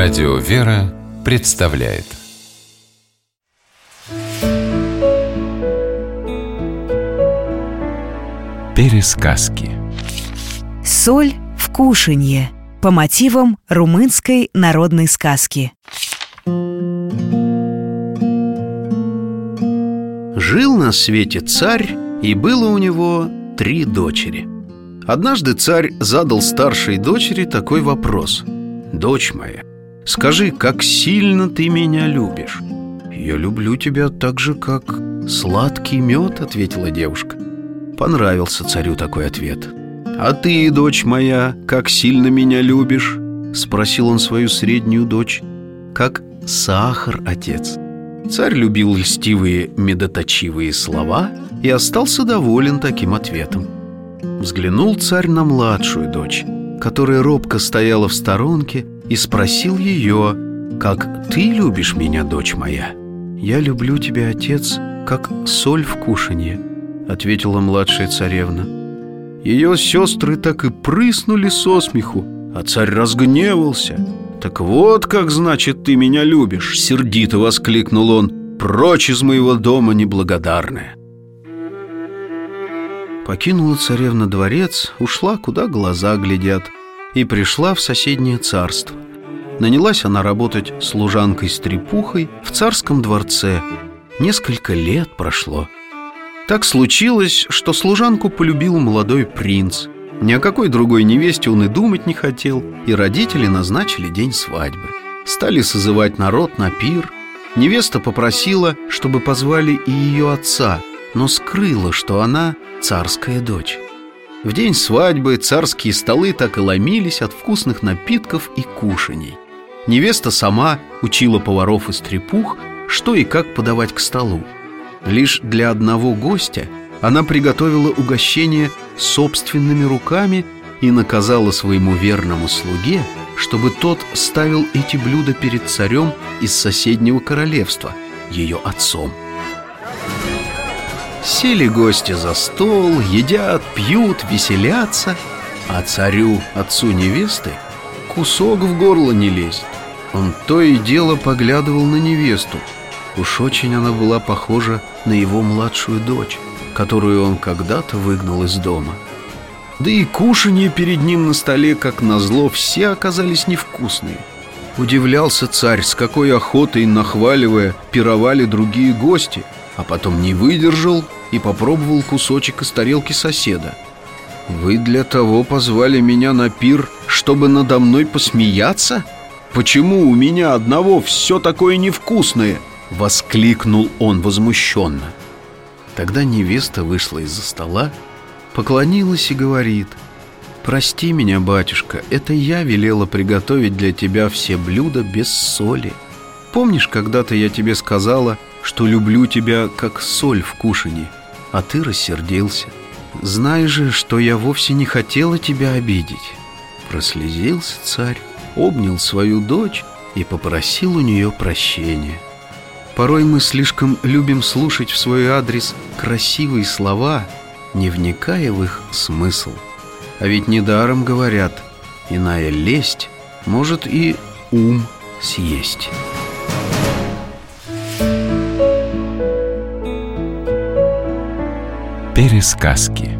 Радио «Вера» представляет Пересказки Соль в кушанье по мотивам румынской народной сказки. Жил на свете царь, и было у него три дочери. Однажды царь задал старшей дочери такой вопрос. «Дочь моя, Скажи, как сильно ты меня любишь? Я люблю тебя так же, как сладкий мед, ответила девушка. Понравился царю такой ответ А ты, дочь моя, как сильно меня любишь? Спросил он свою среднюю дочь Как сахар, отец. Царь любил льстивые медоточивые слова И остался доволен таким ответом. Взглянул царь на младшую дочь Которая робко стояла в сторонке и спросил ее, «Как ты любишь меня, дочь моя?» «Я люблю тебя, отец, как соль в кушанье», — ответила младшая царевна. Ее сестры так и прыснули со смеху, а царь разгневался. «Так вот как, значит, ты меня любишь!» — сердито воскликнул он. «Прочь из моего дома, неблагодарная!» Покинула царевна дворец, ушла, куда глаза глядят — и пришла в соседнее царство. Нанялась она работать служанкой-стрепухой в царском дворце. Несколько лет прошло. Так случилось, что служанку полюбил молодой принц. Ни о какой другой невесте он и думать не хотел, и родители назначили день свадьбы. Стали созывать народ на пир. Невеста попросила, чтобы позвали и ее отца, но скрыла, что она царская дочь. В день свадьбы царские столы так и ломились от вкусных напитков и кушаний. Невеста сама учила поваров и стрепух, что и как подавать к столу. Лишь для одного гостя она приготовила угощение собственными руками и наказала своему верному слуге, чтобы тот ставил эти блюда перед царем из соседнего королевства, ее отцом. Сели гости за стол, едят, пьют, веселятся. А царю, отцу невесты, кусок в горло не лезет Он то и дело поглядывал на невесту. Уж очень она была похожа на его младшую дочь Которую он когда-то выгнал из дома. Да и кушанье перед ним на столе, как назло, все оказались невкусные. Удивлялся царь, с какой охотой, нахваливая, пировали другие гости – а потом не выдержал и попробовал кусочек из тарелки соседа. «Вы для того позвали меня на пир, чтобы надо мной посмеяться? Почему у меня одного все такое невкусное?» — воскликнул он возмущенно. Тогда невеста вышла из-за стола, поклонилась и говорит «Прости меня, батюшка, это я велела приготовить для тебя все блюда без соли. Помнишь, когда-то я тебе сказала, что люблю тебя, как соль в кушанье, а ты рассердился. Знай же, что я вовсе не хотела тебя обидеть. Прослезился царь, обнял свою дочь и попросил у нее прощения. Порой мы слишком любим слушать в свой адрес красивые слова, не вникая в их смысл. А ведь недаром говорят, иная лесть может и ум съесть. Пересказки